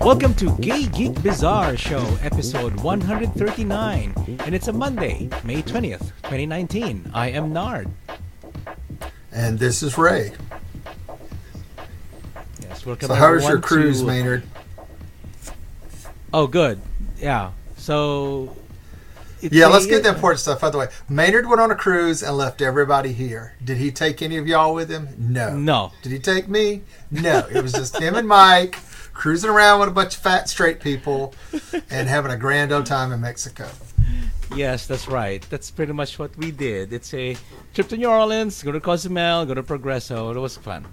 Welcome to Gay Geek Bizarre Show, episode 139, and it's a Monday, May 20th, 2019. I am Nard. And this is Ray. Yes, welcome So, how was your cruise, to- Maynard? Oh, good. Yeah. So. Yeah, let's get the important stuff out of the way. Maynard went on a cruise and left everybody here. Did he take any of y'all with him? No. No. Did he take me? No. It was just him and Mike cruising around with a bunch of fat, straight people and having a grand old time in Mexico. Yes, that's right. That's pretty much what we did. It's a trip to New Orleans, go to Cozumel, go to Progreso. It was fun.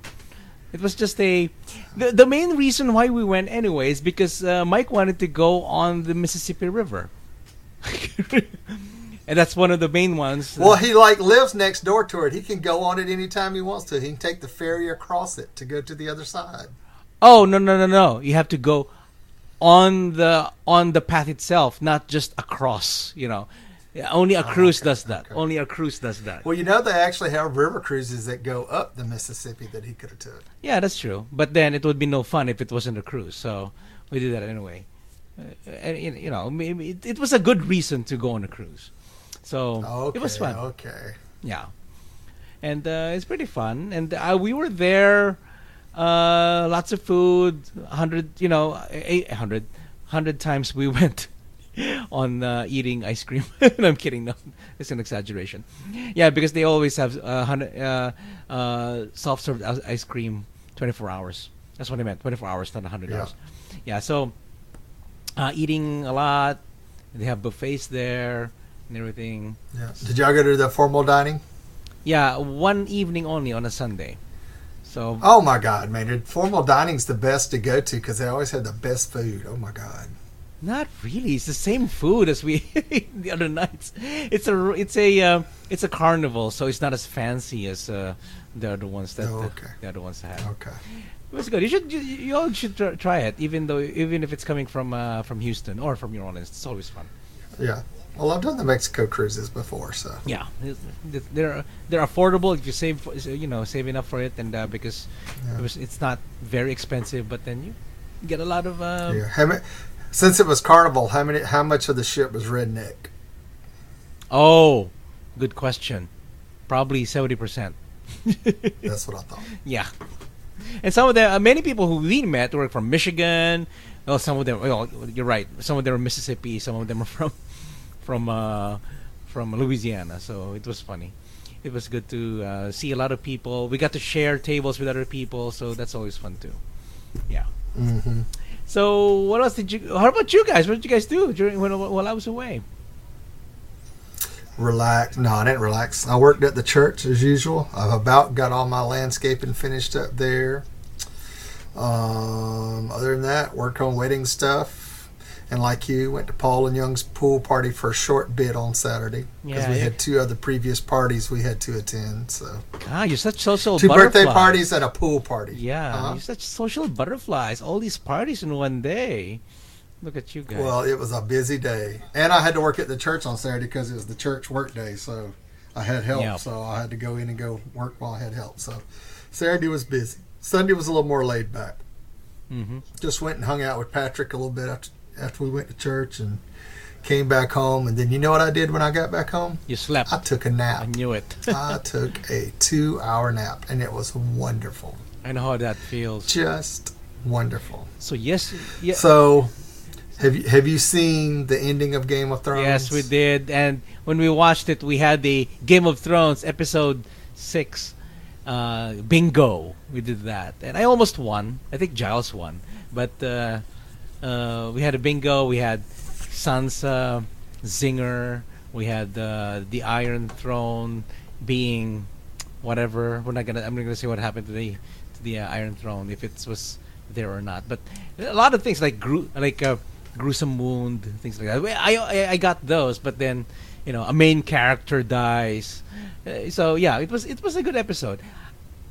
It was just a. The, the main reason why we went anyway is because uh, Mike wanted to go on the Mississippi River. and that's one of the main ones. Well, he like lives next door to it. He can go on it anytime he wants to. He can take the ferry across it to go to the other side. Oh no no no no! You have to go on the on the path itself, not just across. You know, Yeah, only a oh, cruise okay, does that. okay. Only a cruise does that. Well, you know they actually have river cruises that go up the Mississippi that he could have took. Yeah, that's true. But then it would be no fun if it wasn't a cruise. So we did that anyway. Uh, and, you know, maybe it, it was a good reason to go on a cruise. So Okay, it was fun. Okay. Yeah, and uh, it's pretty fun. And uh, we were there. Uh, lots of food. Hundred, you know, eight hundred, hundred times we went on uh, eating ice cream. no, I'm kidding. No, it's an exaggeration. Yeah, because they always have uh, hundred uh, uh, self-served ice ice cream, 24 hours. That's what I meant. 24 hours, not 100 Yeah. hours. Yeah. So uh, eating a lot. They have buffets there and everything. Yeah. Did y'all go to the formal dining? Yeah, one evening only on a Sunday. So Oh my God, Maynard! Formal dining's the best to go to because they always have the best food. Oh my God. Not really. It's the same food as we the other nights. It's a it's a uh, it's a carnival, so it's not as fancy as uh, the other ones that Oh, the- okay. the other ones have. Okay. It was good. You should you, you all should tr- try it, even though even if it's coming from uh, from Houston or from New Orleans. It's always fun. Yeah. Well, I've done the Mexico cruises before, so Yeah, they're they're affordable if you save you know save enough for it, and uh, because Yeah. it was it's not very expensive, but then you get a lot of uh, yeah. How many, since it was carnival, how many? How much of the ship was redneck? Oh, good question. Probably seventy percent. That's what I thought. Yeah, and some of them, uh, many people who we met were from Michigan. Well, some of them. Well, you're right. Some of them are Mississippi. Some of them are from from uh, from Louisiana. So it was funny. It was good to uh, see a lot of people. We got to share tables with other people, so that's always fun too. Yeah. hmm So what else did you? How about you guys? What did you guys do during when while I was away? Relax. No, I didn't relax. I worked at the church as usual. I've about got all my landscaping finished up there. Um, other than that, work on wedding stuff. And like you, went to Paul and Young's pool party for a short bit on Saturday because Yeah, we yeah. had two other previous parties we had to attend. So Ah, you're such social two birthday parties and a pool party. Yeah, Uh-huh. you're such social butterflies. All these parties in one day. Look at you guys. Well, it was a busy day, and I had to work at the church on Saturday because it was the church work day. So I had help, Yeah. so I had to go in and go work while I had help. So Saturday was busy. Sunday was a little more laid back. hmm Just went and hung out with Patrick a little bit after after we went to church and came back home. And then you know what I did when I got back home? You slept. I took a nap. I knew it. I took a two-hour nap, and it was wonderful. I know how that feels. Just wonderful. So yes, yeah, So. Have you have you seen the ending of Game of Thrones? yes, we did. And when we watched it, we had the Game of Thrones episode six uh, bingo. We did that, and I almost won. I think Giles won, but uh, uh, we had a bingo. We had Sansa, Zinger. We had uh, the Iron Throne being whatever. We're not gonna. I'm not gonna say what happened to the to the uh, Iron Throne if it was there or not. But a lot of things like gru- like uh, gruesome wound, things like that. I, I I got those, but then you know a main character dies. Uh, so yeah, it was it was a good episode.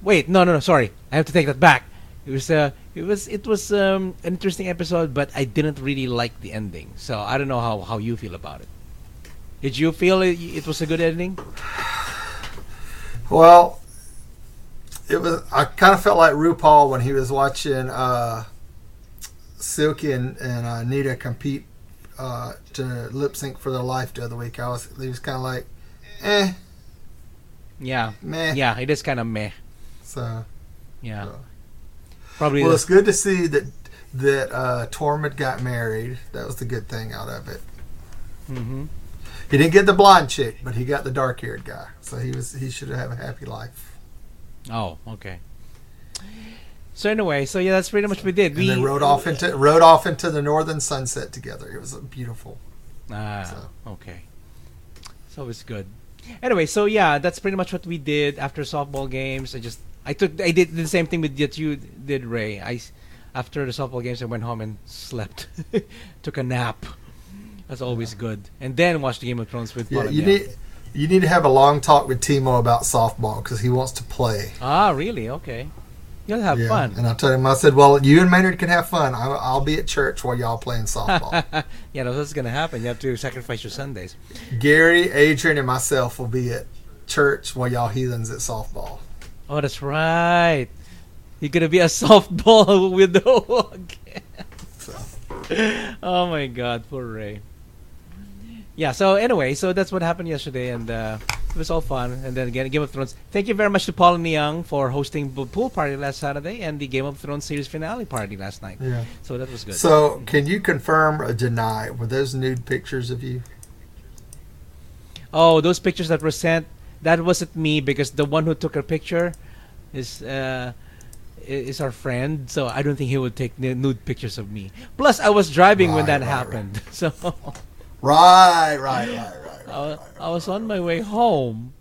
Wait, no, no, no. Sorry, I have to take that back. It was uh, it was it was um, an interesting episode, but I didn't really like the ending. So I don't know how how you feel about it. Did you feel it, it was a good ending? Well, it was. I kind of felt like RuPaul when he was watching uh, Silky and, and uh, Nina compete uh, to lip sync for their life the other week. I was. He was kind of like, eh, Yeah. meh. Yeah, it is kind of meh. So, Yeah. So. Probably. well, the- it's good to see that that uh, Tormund got married. That was the good thing out of it. Mm-hmm. He didn't get the blonde chick, but he got the dark haired guy. So he was. He should have a happy life. Oh, okay. So anyway, so yeah, that's pretty much what we did. And we they rode off into rode off into the northern sunset together. It was beautiful. Ah, So. okay. So it's good. Anyway, so yeah, that's pretty much what we did after softball games. I just I took I did the same thing with that you did, Ray. I s- after the softball games, I went home and slept, took a nap. That's always good. And then watched the Game of Thrones with Yeah, Paul you need you need to have a long talk with Timo about softball because he wants to play. Ah, really? Okay. You'll have yeah. fun. And I told him, I said, "Well, you and Maynard can have fun. I'll, I'll be at church while y'all playing softball. yeah, no, that's gonna happen. You have to sacrifice your Sundays. Gary, Adrian, and myself will be at church while y'all heathens at softball." Oh, that's right. You're gonna be a softball widow again. Oh my God, poor Ray. Yeah. So anyway, so that's what happened yesterday, and uh, it was all fun. And then again, Game of Thrones. Thank you very much to Paul and Young for hosting the pool party last Saturday and the Game of Thrones series finale party last night. yeah. So that was good. So, can you confirm or deny? Were those nude pictures of you? Oh, those pictures that were sent, that wasn't me because the one who took a picture is uh, is our friend. So I don't think he would take n- nude pictures of me. Plus, I was driving when that right, happened, so Right, right, right, right. I, I was on my way home,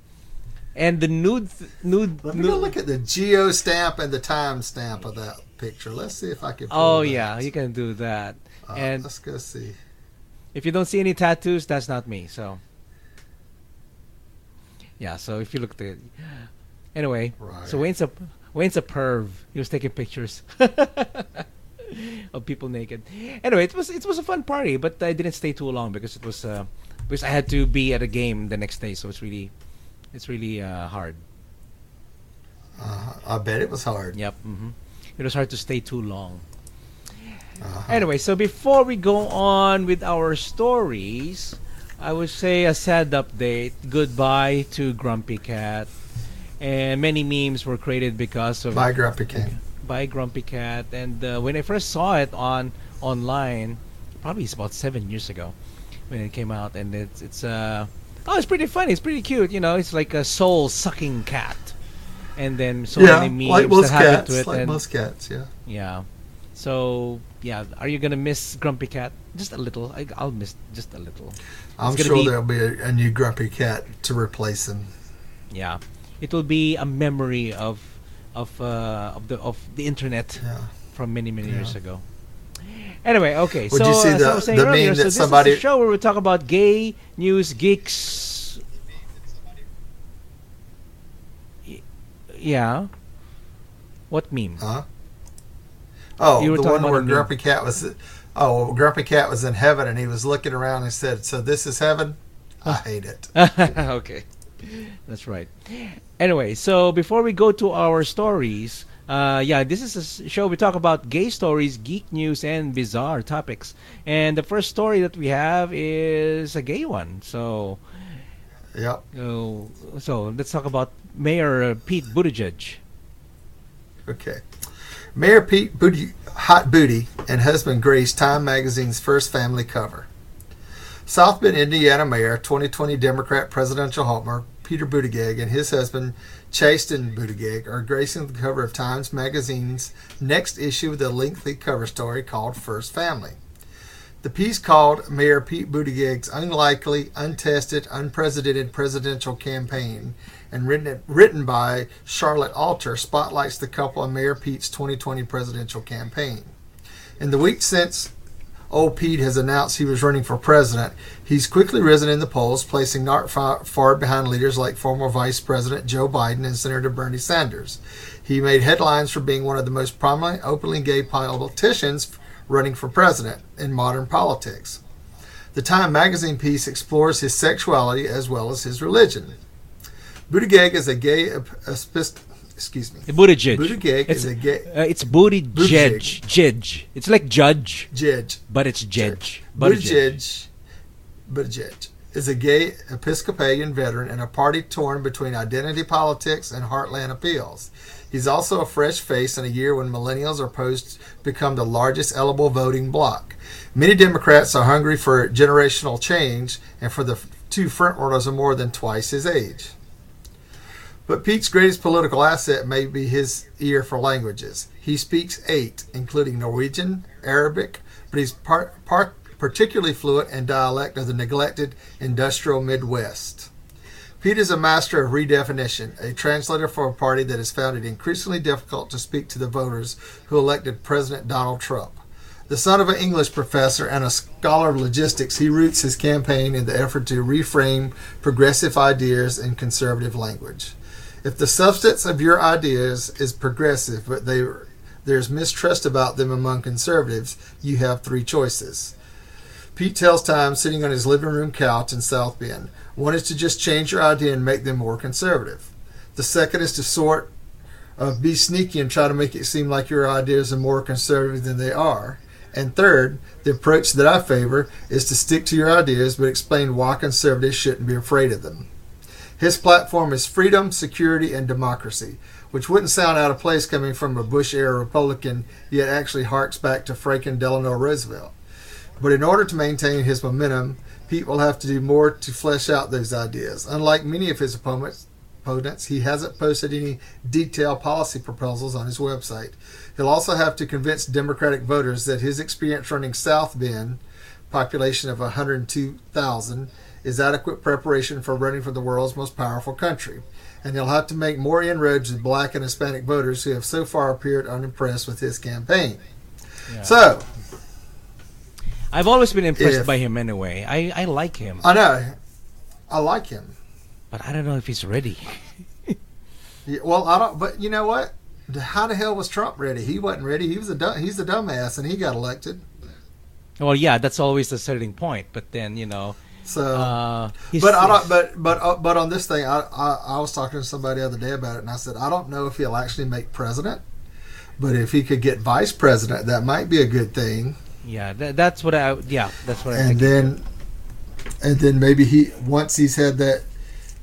and the nude nude. Let me nude look at the geo stamp and the time stamp of that picture. Let's see if I can. Oh yeah, you can do that. Uh, and let's go see. if you don't see any tattoos, that's not me. So yeah. So if you look at the anyway, Right. So Wayne's a Wayne's a perv. He was taking pictures of people naked. Anyway, it was it was a fun party, but I didn't stay too long because it was uh, because I had to be at a game the next day, so it's really it's really uh, hard. Uh, I bet it was hard. Yep. hmm It was hard to stay too long. Uh-huh. Anyway, so before we go on with our stories, I would say a sad update. Goodbye to Grumpy Cat. And many memes were created because of By Grumpy King. by Grumpy Cat. And uh, when I first saw it on online, probably it's about seven years ago when it came out, and it's it's uh oh it's pretty funny. It's pretty cute. You know, it's like a soul sucking cat. And then so yeah, many memes like most that happened to it, like and most cats. Yeah. yeah. So yeah, are you gonna miss Grumpy Cat? Just a little. I, I'll miss just a little. I'm sure be- there'll be a, a new Grumpy Cat to replace him. Yeah, it will be a memory of of uh, of the of the internet Yeah. from many many years ago. Anyway, okay. Would so you see as the- I was saying the earlier, meme so that this somebody- is a show where we talk about gay news, geeks. Yeah. What meme? Huh? Oh, the one where. Grumpy Cat was. Oh, Grumpy Cat was in heaven, and he was looking around and said, "So this is heaven? I hate it." okay. That's right. Anyway, so before we go to our stories, uh, yeah, this is a show we talk about gay stories, geek news, and bizarre topics. And the first story that we have is a gay one. So, yeah. uh, so let's talk about Mayor Pete Buttigieg. Okay. Mayor Pete Booty, Hot Booty and husband Grace Time Magazine's first family cover. South Bend, Indiana Mayor, 2020 Democrat presidential hopper Peter Buttigieg and his husband Chasten Buttigieg are gracing the cover of Times Magazine's next issue with a lengthy cover story called First Family. The piece called Mayor Pete Buttigieg's Unlikely, Untested, Unprecedented Presidential Campaign and written, written by Charlotte Alter spotlights the couple and Mayor Pete's 2020 presidential campaign. In the week since old Pete has announced he was running for president, he's quickly risen in the polls, placing not far behind leaders like former Vice President Joe Biden and Senator Bernie Sanders. He made headlines for being one of the most prominent openly gay politicians running for president in modern politics. The Time magazine piece explores his sexuality as well as his religion. Buttigieg is a gay aspist. Excuse me. Buttigieg. Buttigieg It's, is a gay uh, it's Buttigieg. judge. It's like judge, judge. but it's judge. Buttigieg. Buttigieg, is a gay Episcopalian veteran and a party torn between identity politics and heartland appeals. He's also a fresh face in a year when millennials are poised to become the largest eligible voting bloc. Many Democrats are hungry for generational change, and for the two frontrunners are more than twice his age. But Pete's greatest political asset may be his ear for languages. He speaks eight, including Norwegian, Arabic, but he's par- par- particularly fluent in dialect of the neglected industrial Midwest. Pete is a master of redefinition, a translator for a party that has found it increasingly difficult to speak to the voters who elected President Donald Trump. The son of an English professor and a scholar of logistics, he roots his campaign in the effort to reframe progressive ideas in conservative language. If the substance of your ideas is progressive, but they, there's mistrust about them among conservatives, you have three choices. Pete tells Time sitting on his living room couch in South Bend. One is to just change your idea and make them more conservative. The second is to sort of be sneaky and try to make it seem like your ideas are more conservative than they are. And third, the approach that I favor is to stick to your ideas but explain why conservatives shouldn't be afraid of them. His platform is freedom, security, and democracy, which wouldn't sound out of place coming from a Bush era Republican, yet actually harks back to Franklin Delano Roosevelt. But in order to maintain his momentum, Pete will have to do more to flesh out those ideas. Unlike many of his opponents, opponents, he hasn't posted any detailed policy proposals on his website. He'll also have to convince Democratic voters that his experience running South Bend, population of 102,000, is adequate preparation for running for the world's most powerful country. And he'll have to make more inroads with black and Hispanic voters who have so far appeared unimpressed with his campaign. Yeah. So, I've always been impressed If- by him anyway. I, I like him, I know, I like him. but I don't know if he's ready. Yeah, well, I don't. But you know what? How the hell was Trump ready? He wasn't ready. He was a dumb, he's a dumbass, and he got elected. Well, yeah, that's always the starting point. But then you know, So, uh, but I don't. But but uh, but on this thing, I, I I was talking to somebody the other day about it, and I said I don't know if he'll actually make president, but if he could get vice president, that might be a good thing. yeah, tha- that's what I. Yeah, that's what I And think. then, and then maybe he once he's had that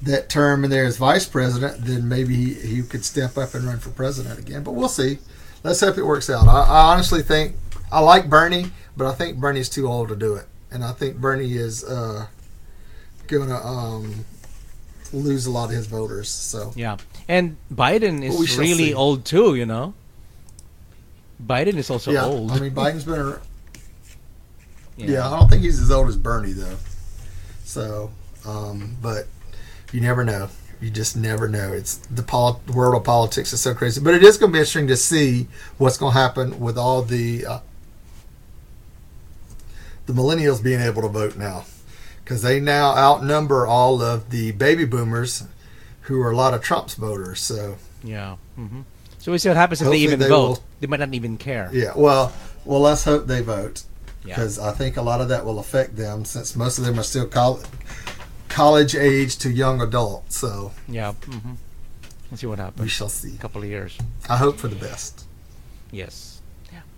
that term in there as vice president, then maybe he, he could step up and run for president again. But we'll see. Let's hope it works out. I, I honestly think I like Bernie, but I think Bernie's too old to do it, and I think Bernie is uh, going to um, lose a lot of his voters. So Yeah, and Biden is really see. old too. You know, Biden is also yeah, old. I mean Biden's been. A, Yeah. yeah, I don't think he's as old as Bernie though. So, um, but you never know. You just never know. It's the, pol- world of politics is so crazy. But it is going to be interesting to see what's going to happen with all the uh, the millennials being able to vote now, because they now outnumber all of the baby boomers, who are a lot of Trump's voters. So Yeah. hmm So we see what happens if Hopefully they even they vote. will- They might not even care. yeah, well, well, let's hope they vote. Yeah. because I think a lot of that will affect them since most of them are still col- college age to young adult. So Yeah. hmm Let's see what happens. we shall see. A couple of years. I hope for the best. Yes.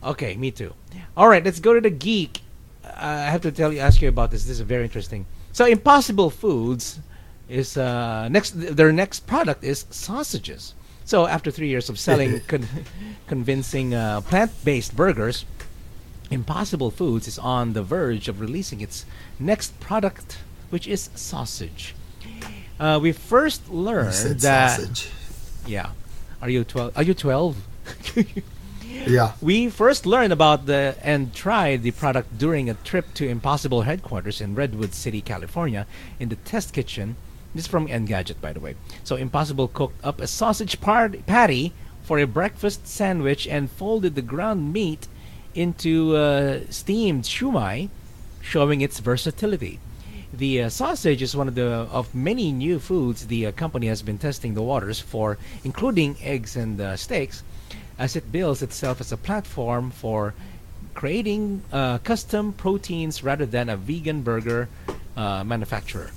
Okay, me too. All right, let's go to the geek. I have to tell you, ask you about this. This is very interesting. So, Impossible Foods is uh, next. Their next product is sausages. So, after three years of selling con- convincing uh, plant-based burgers, Impossible Foods is on the verge of releasing its next product, which is sausage. Uh, we first You learned said that. sausage. Yeah. Are you twelve? Are you twelve? Yeah. We first learned about the and tried the product during a trip to Impossible headquarters in Redwood City, California, in the test kitchen. This is from Engadget, by the way. So Impossible cooked up a sausage patty for a breakfast sandwich and folded the ground meat into uh, steamed shumai, showing its versatility. The uh, sausage is one of the of many new foods the uh, company has been testing the waters for, including eggs and uh, steaks, as it bills itself as a platform for creating uh, custom proteins rather than a vegan burger uh, manufacturer.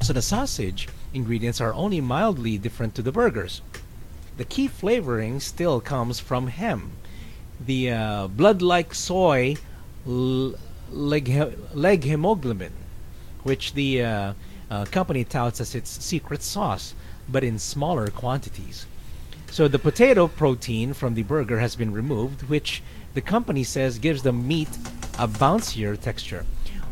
So the sausage ingredients are only mildly different to the burgers. The key flavoring still comes from heme. The uh, blood-like soy l- leg, leg hemoglobin, which the uh, uh, company touts as its secret sauce, but in smaller quantities. So the potato protein from the burger has been removed, which the company says gives the meat a bouncier texture.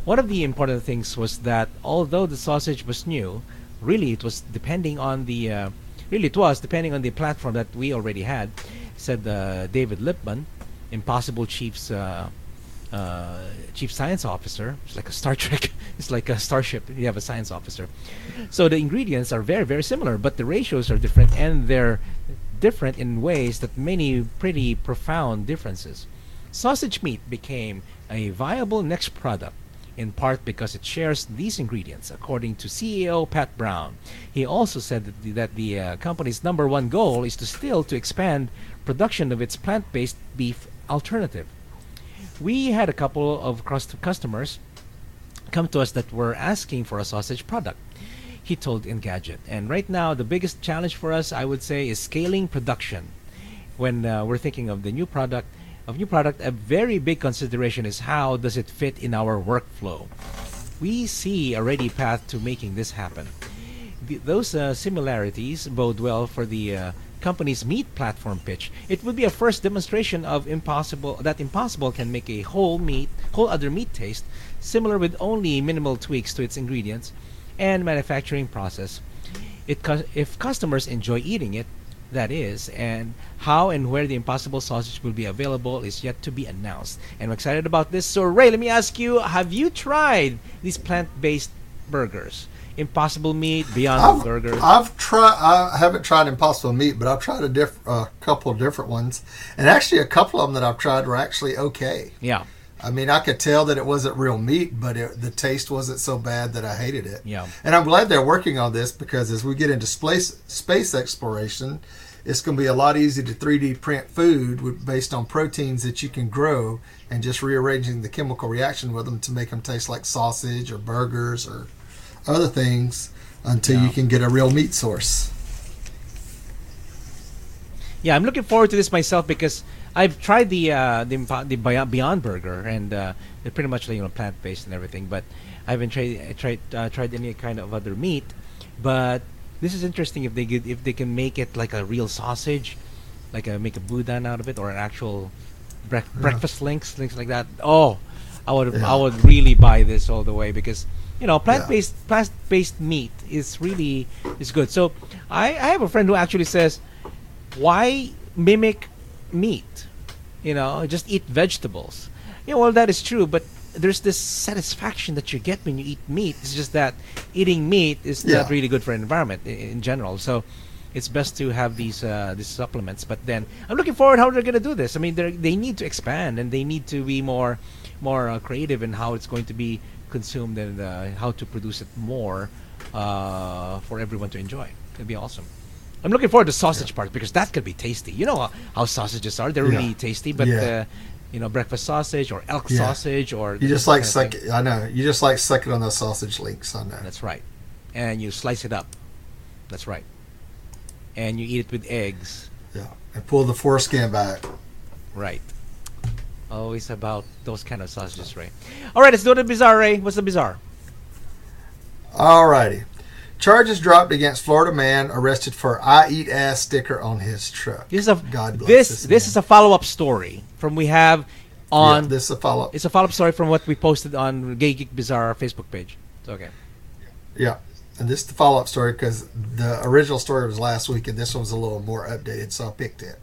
One of the important things was that although the sausage was new, really it was depending on the uh, really it was depending on the platform that we already had, said uh, David Lipman, Impossible Chief's uh, uh, chief science officer. It's like a Star Trek. it's like a starship. You have a science officer. So the ingredients are very very similar, but the ratios are different, and they're different in ways that many pretty profound differences. Sausage meat became a viable next product in part because it shares these ingredients, according to CEO Pat Brown. He also said that the, that the uh, company's number one goal is to still to expand production of its plant-based beef alternative. We had a couple of customers come to us that were asking for a sausage product. He told Engadget, and right now the biggest challenge for us, I would say, is scaling production. When uh, we're thinking of the new product, of new product, a very big consideration is how does it fit in our workflow. We see a ready path to making this happen. The, those uh, similarities bode well for the uh, company's meat platform pitch. It would be a first demonstration of impossible that impossible can make a whole meat, whole other meat taste similar with only minimal tweaks to its ingredients and manufacturing process. It, if customers enjoy eating it, that is, and how and where the Impossible Sausage will be available is yet to be announced. And I'm excited about this. So, Ray, let me ask you have you tried these plant based burgers? Impossible Meat, Beyond I've, Burgers? I've tried. I haven't tried Impossible Meat, but I've tried a diff, a couple of different ones, and actually a couple of them that I've tried were actually okay. Yeah. I mean, I could tell that it wasn't real meat, but it, the taste wasn't so bad that I hated it. Yeah. And I'm glad they're working on this because as we get into space space exploration, it's going to be a lot easier to 3D print food with, based on proteins that you can grow and just rearranging the chemical reaction with them to make them taste like sausage or burgers or other things until yeah. you can get a real meat source. Yeah, I'm looking forward to this myself because I've tried the uh, the, the Beyond Burger and uh, they're pretty much you know plant based and everything, but I haven't tried tried uh, tried any kind of other meat. But this is interesting if they get, if they can make it like a real sausage, like a make a boudin out of it or an actual bre- yeah. breakfast links, things like that. Oh, I would yeah. I would really buy this all the way because you know plant based yeah. plant based meat is really is good. So I I have a friend who actually says, why mimic meat? You know, just eat vegetables. Yeah, well that is true, but there's this satisfaction that you get when you eat meat. It's just that eating meat is yeah. not really good for the environment in, in, general. So it's best to have these uh, these supplements. But then I'm looking forward how they're going to do this. I mean, they they need to expand and they need to be more more uh, creative in how it's going to be consumed and uh, how to produce it more uh, for everyone to enjoy. It'd be awesome. I'm looking forward to sausage part because that could be tasty. You know how, how sausages are; they're really tasty. But. Uh, you know, breakfast sausage or elk yeah. sausage or you just like suck. It, I know you just like sucking on those sausage links. I know. That's right, and you slice it up. That's right, and you eat it with eggs. Yeah, and pull the foreskin back. Right. Always about those kind of sausages, right? All right, let's do the bizarre, Ray. What's the bizarre? All righty. Charges dropped against Florida man arrested for "I eat ass" sticker on his truck. This is a God bless this this, this is a follow up story from we have on. Yeah, this is a follow up. It's a follow up story from what we posted on Gay Geek Bizarre Facebook page. It's okay. Yeah, and this is the follow up story because the original story was last week, and this one was a little more updated, so I picked it.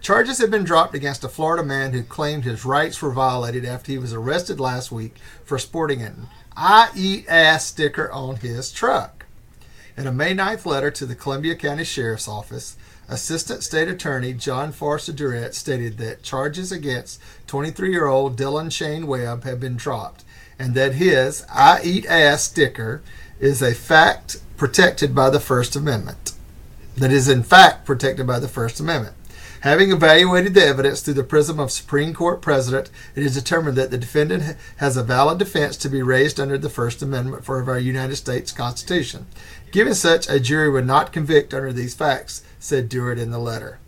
Charges have been dropped against a Florida man who claimed his rights were violated after he was arrested last week for sporting an "I eat ass" sticker on his truck. In a May 9th letter to the Columbia County Sheriff's Office, Assistant State Attorney John Forster Durrett stated that charges against 23 year old Dylan Shane Webb have been dropped and that his I Eat Ass sticker is a fact protected by the First Amendment. That is, in fact, protected by the First Amendment. Having evaluated the evidence through the prism of Supreme Court precedent, it is determined that the defendant has a valid defense to be raised under the First Amendment for our United States Constitution. Given such, a jury would not convict under these facts, said Durrett in the letter.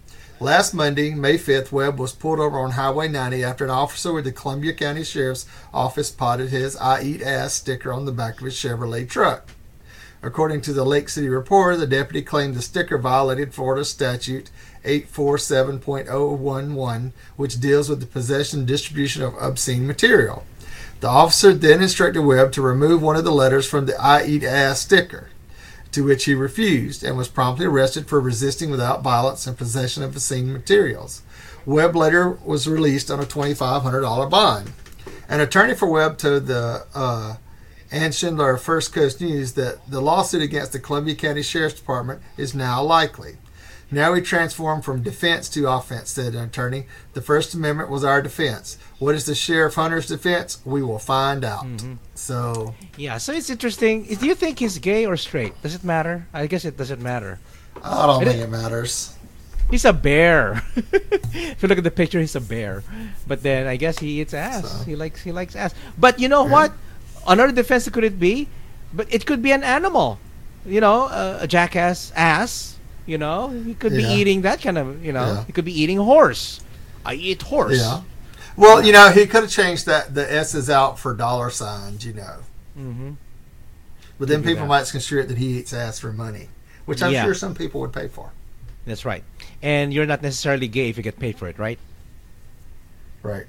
Last Monday, May 5th, Webb was pulled over on Highway 90 after an officer with the Columbia County Sheriff's Office spotted his I Eat Ass sticker on the back of his Chevrolet truck. According to the Lake City Reporter, the deputy claimed the sticker violated Florida statute 847.011, which deals with the possession and distribution of obscene material. The officer then instructed Webb to remove one of the letters from the I Eat Ass sticker, to which he refused and was promptly arrested for resisting without violence and possession of obscene materials. Webb later was released on a $2,500 bond. An attorney for Webb told the uh, Anne Schindler of First Coast News that the lawsuit against the Columbia County Sheriff's Department is now likely. Now we transform from defense to offense, said an attorney. The First Amendment was our defense. What is the Sheriff Hunter's defense? We will find out. Mm-hmm. So, Yeah, so it's interesting. Do you think he's gay or straight? Does it matter? I guess it doesn't matter. I don't It- think it matters. He's a bear. if you look at the picture, he's a bear. But then I guess he eats ass. So- He likes he likes ass. But you know what? Another defense could it be? But it could be an animal. You know, uh, a jackass ass. You know, he could be eating that kind of. You know, Yeah. he could be eating horse. I eat horse. Yeah. Well, you know, he could have changed that the S's out for dollar signs, you know. Mm-hmm. But then people that. might construe it that he eats ass for money, which I'm Yeah. sure some people would pay for. That's right. And you're not necessarily gay if you get paid for it, right? Right.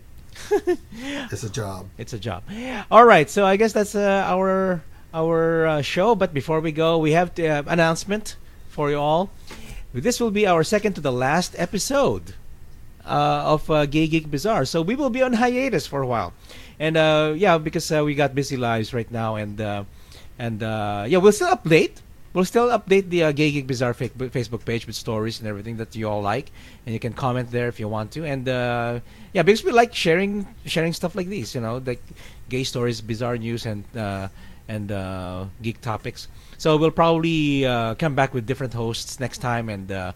it's a job. It's a job. All right, so I guess that's uh, our our uh, show. But before we go, we have the uh, announcement for you all. This will be our second to the last episode uh, of uh, Gay Geek Bizarre. So we will be on hiatus for a while, and uh, yeah, because we got busy lives right now, and uh, and uh, yeah, we'll still update. We'll still update the uh, Gay Geek Bizarre fa- Facebook page with stories and everything that you all like, and you can comment there if you want to. And uh, yeah, because we like sharing sharing stuff like these, you know, like gay stories, bizarre news, and uh, and uh, geek topics. So we'll probably uh, come back with different hosts next time, and uh,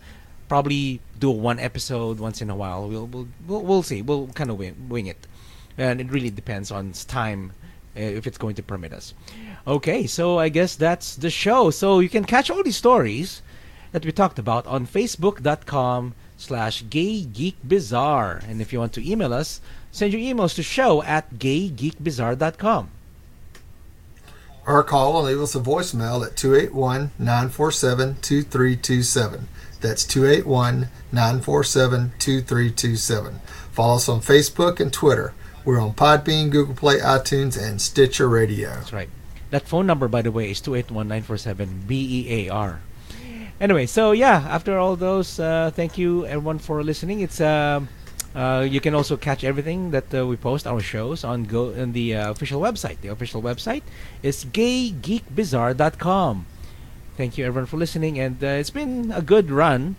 probably do one episode once in a while. We'll we'll we'll, we'll see. We'll kind of wing, wing it, and it really depends on time uh, if it's going to permit us. Okay, so I guess that's the show. So you can catch all these stories that we talked about on facebook.com slash gaygeekbizarre. And if you want to email us, send your emails to show at gaygeekbizarre.com. Or call and leave us a voicemail at 281 947 2327. That's 281 947 2327. Follow us on Facebook and Twitter. We're on Podbean, Google Play, iTunes, and Stitcher Radio. That's right. That phone number, by the way, is 281-947-BEAR. Anyway, so yeah, after all those, uh, thank you everyone for listening. It's um, uh, you can also catch everything that uh, we post our shows on go on the uh, official website. The official website is gaygeekbizarre.com. Thank you everyone for listening, and uh, it's been a good run.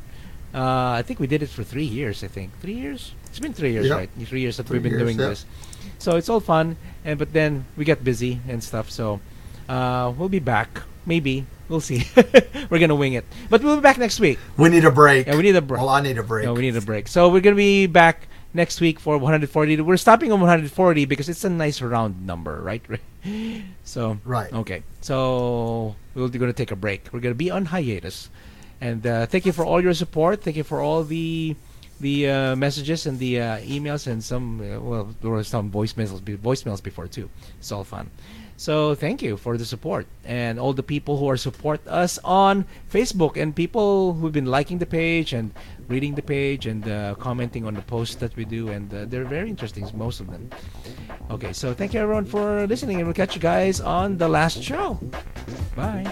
Uh, I think we did it for three years. I think three years. It's been three years, right? Three years that Three we've been years, doing this. So it's all fun, and but then we get busy and stuff. So uh, we'll be back. Maybe we'll see. we're gonna wing it, but we'll be back next week. We need a break. Yeah, we need a break. Well, I need a break. No, we need a break. So we're gonna be back next week for 140. We're stopping on 140 because it's a nice round number, right? so Right. okay. So we're gonna take a break. We're gonna be on hiatus, and uh, thank you for all your support. Thank you for all the the uh, messages and the uh, emails and some uh, well there were some voicemails voicemails before too. It's all fun. So thank you for the support and all the people who are support us on Facebook and people who've been liking the page and reading the page and uh, commenting on the posts that we do and uh, they're very interesting most of them. Okay, so thank you everyone for listening and we'll catch you guys on the last show. Bye.